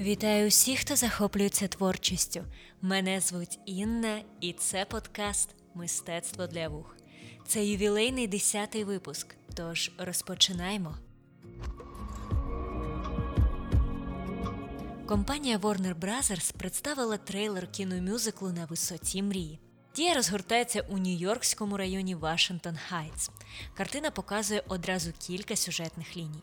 Вітаю усіх, хто захоплюється творчістю. Мене звуть Інна, і це подкаст Мистецтво для вух. Це ювілейний десятий випуск. Тож розпочинаємо. Компанія Warner Bros. представила трейлер кіномюзиклу на висоті мрії. Дія розгортається у Нью-Йоркському районі Вашингтон Хайтс. Картина показує одразу кілька сюжетних ліній.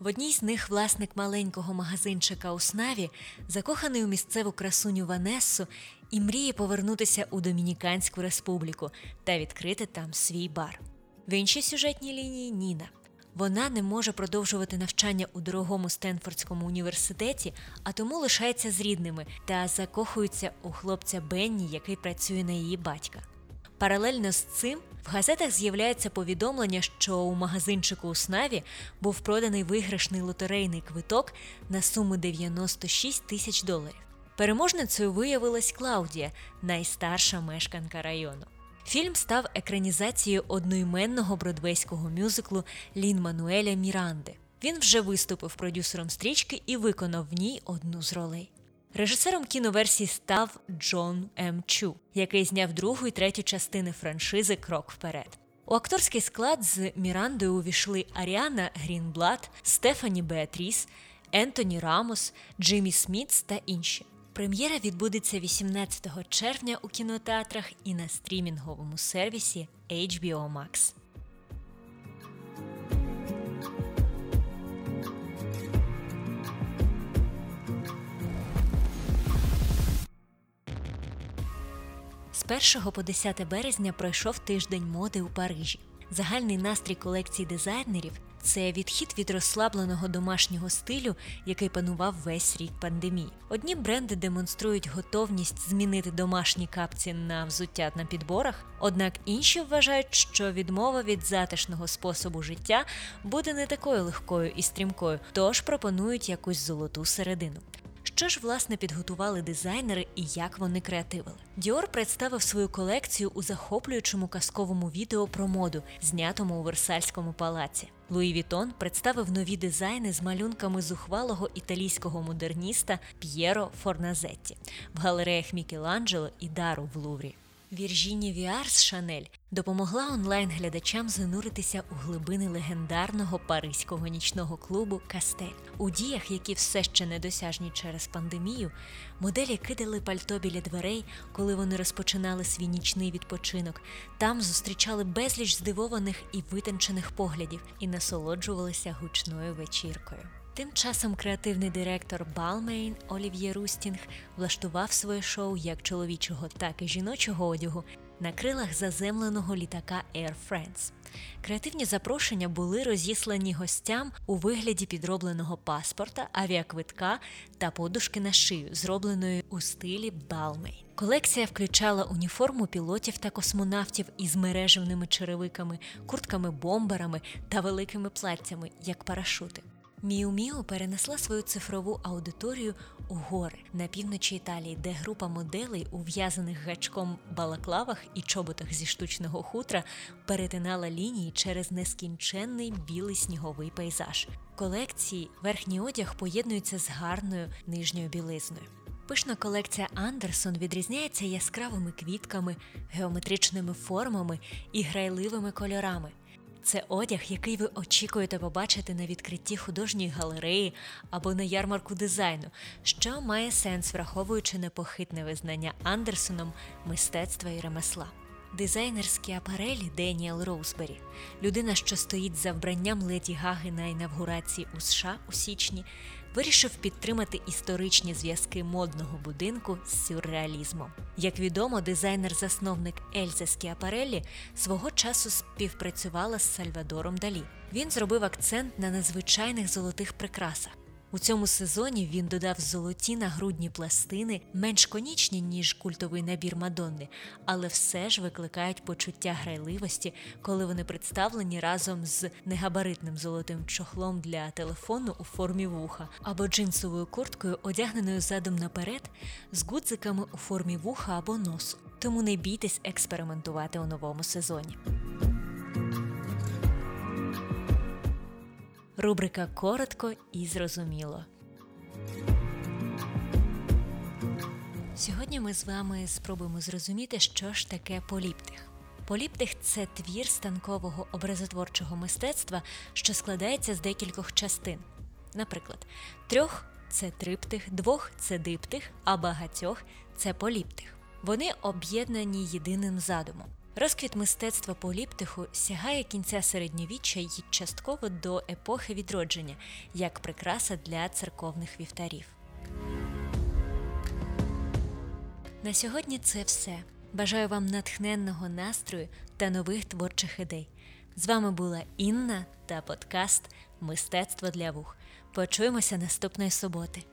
В одній з них власник маленького магазинчика у Снаві закоханий у місцеву красуню Ванессу і мріє повернутися у Домініканську республіку та відкрити там свій бар. В іншій сюжетній лінії Ніна. Вона не може продовжувати навчання у дорогому Стенфордському університеті, а тому лишається з рідними та закохується у хлопця Бенні, який працює на її батька. Паралельно з цим в газетах з'являється повідомлення, що у магазинчику у Снаві був проданий виграшний лотерейний квиток на суму 96 тисяч доларів. Переможницею виявилась Клаудія, найстарша мешканка району. Фільм став екранізацією одноіменного бродвейського мюзиклу Лін Мануеля Міранди. Він вже виступив продюсером стрічки і виконав в ній одну з ролей. Режисером кіноверсії став Джон М. Чу, який зняв другу і третю частини франшизи Крок вперед. У акторський склад з Мірандою увійшли Аріана Грінблат, Стефані Беатріс, Ентоні Рамос, Джиммі Смітс та інші. Прем'єра відбудеться 18 червня у кінотеатрах і на стрімінговому сервісі HBO Max. 1 по 10 березня пройшов тиждень моди у Парижі. Загальний настрій колекції дизайнерів це відхід від розслабленого домашнього стилю, який панував весь рік пандемії. Одні бренди демонструють готовність змінити домашні капці на взуття на підборах, однак інші вважають, що відмова від затишного способу життя буде не такою легкою і стрімкою, тож пропонують якусь золоту середину. Що ж, власне, підготували дизайнери і як вони креативили? Діор представив свою колекцію у захоплюючому казковому відео про моду, знятому у Версальському палаці. Луї Вітон представив нові дизайни з малюнками зухвалого італійського модерніста П'єро Форназетті в галереях Мікеланджело і Дару в Луврі. Віржіні Віар з Шанель допомогла онлайн-глядачам зануритися у глибини легендарного паризького нічного клубу Кастель. У діях, які все ще недосяжні через пандемію, моделі кидали пальто біля дверей, коли вони розпочинали свій нічний відпочинок. Там зустрічали безліч здивованих і витончених поглядів і насолоджувалися гучною вечіркою. Тим часом креативний директор Балмейн Олів'є Рустінг влаштував своє шоу як чоловічого, так і жіночого одягу на крилах заземленого літака Air France. Креативні запрошення були розіслані гостям у вигляді підробленого паспорта, авіаквитка та подушки на шию, зробленої у стилі Балмейн. Колекція включала уніформу пілотів та космонавтів із мереживними черевиками, куртками-бомберами та великими платтями, як парашути. Міу Міу перенесла свою цифрову аудиторію у гори на півночі Італії, де група моделей, у в'язаних гачком балаклавах і чоботах зі штучного хутра, перетинала лінії через нескінченний білий сніговий пейзаж. Колекції верхній одяг поєднується з гарною нижньою білизною. Пишна колекція Андерсон відрізняється яскравими квітками, геометричними формами і грайливими кольорами. Це одяг, який ви очікуєте побачити на відкритті художньої галереї або на ярмарку дизайну, що має сенс, враховуючи непохитне визнання Андерсоном мистецтва і ремесла. Дизайнер Скіапареллі Деніел Роузбері, людина, що стоїть за вбранням Леді Гаги на інавгурації у США у січні, вирішив підтримати історичні зв'язки модного будинку з сюрреалізмом. Як відомо, дизайнер-засновник Ельза Скіапареллі свого часу співпрацювала з Сальвадором Далі. Він зробив акцент на надзвичайних золотих прикрасах. У цьому сезоні він додав золоті нагрудні пластини, менш конічні, ніж культовий набір Мадонни, але все ж викликають почуття грайливості, коли вони представлені разом з негабаритним золотим чохлом для телефону у формі вуха або джинсовою курткою, одягненою задом наперед, з гудзиками у формі вуха або носу. Тому не бійтесь експериментувати у новому сезоні. Рубрика коротко і зрозуміло. Сьогодні ми з вами спробуємо зрозуміти, що ж таке поліптих. Поліптих це твір станкового образотворчого мистецтва, що складається з декількох частин. Наприклад, трьох це триптих, двох це диптих, а багатьох це поліптих. Вони об'єднані єдиним задумом. Розквіт мистецтва поліптиху сягає кінця середньовіччя й частково до епохи відродження, як прикраса для церковних вівтарів. На сьогодні це все. Бажаю вам натхненного настрою та нових творчих ідей. З вами була Інна та подкаст Мистецтво для вух. Почуємося наступної суботи.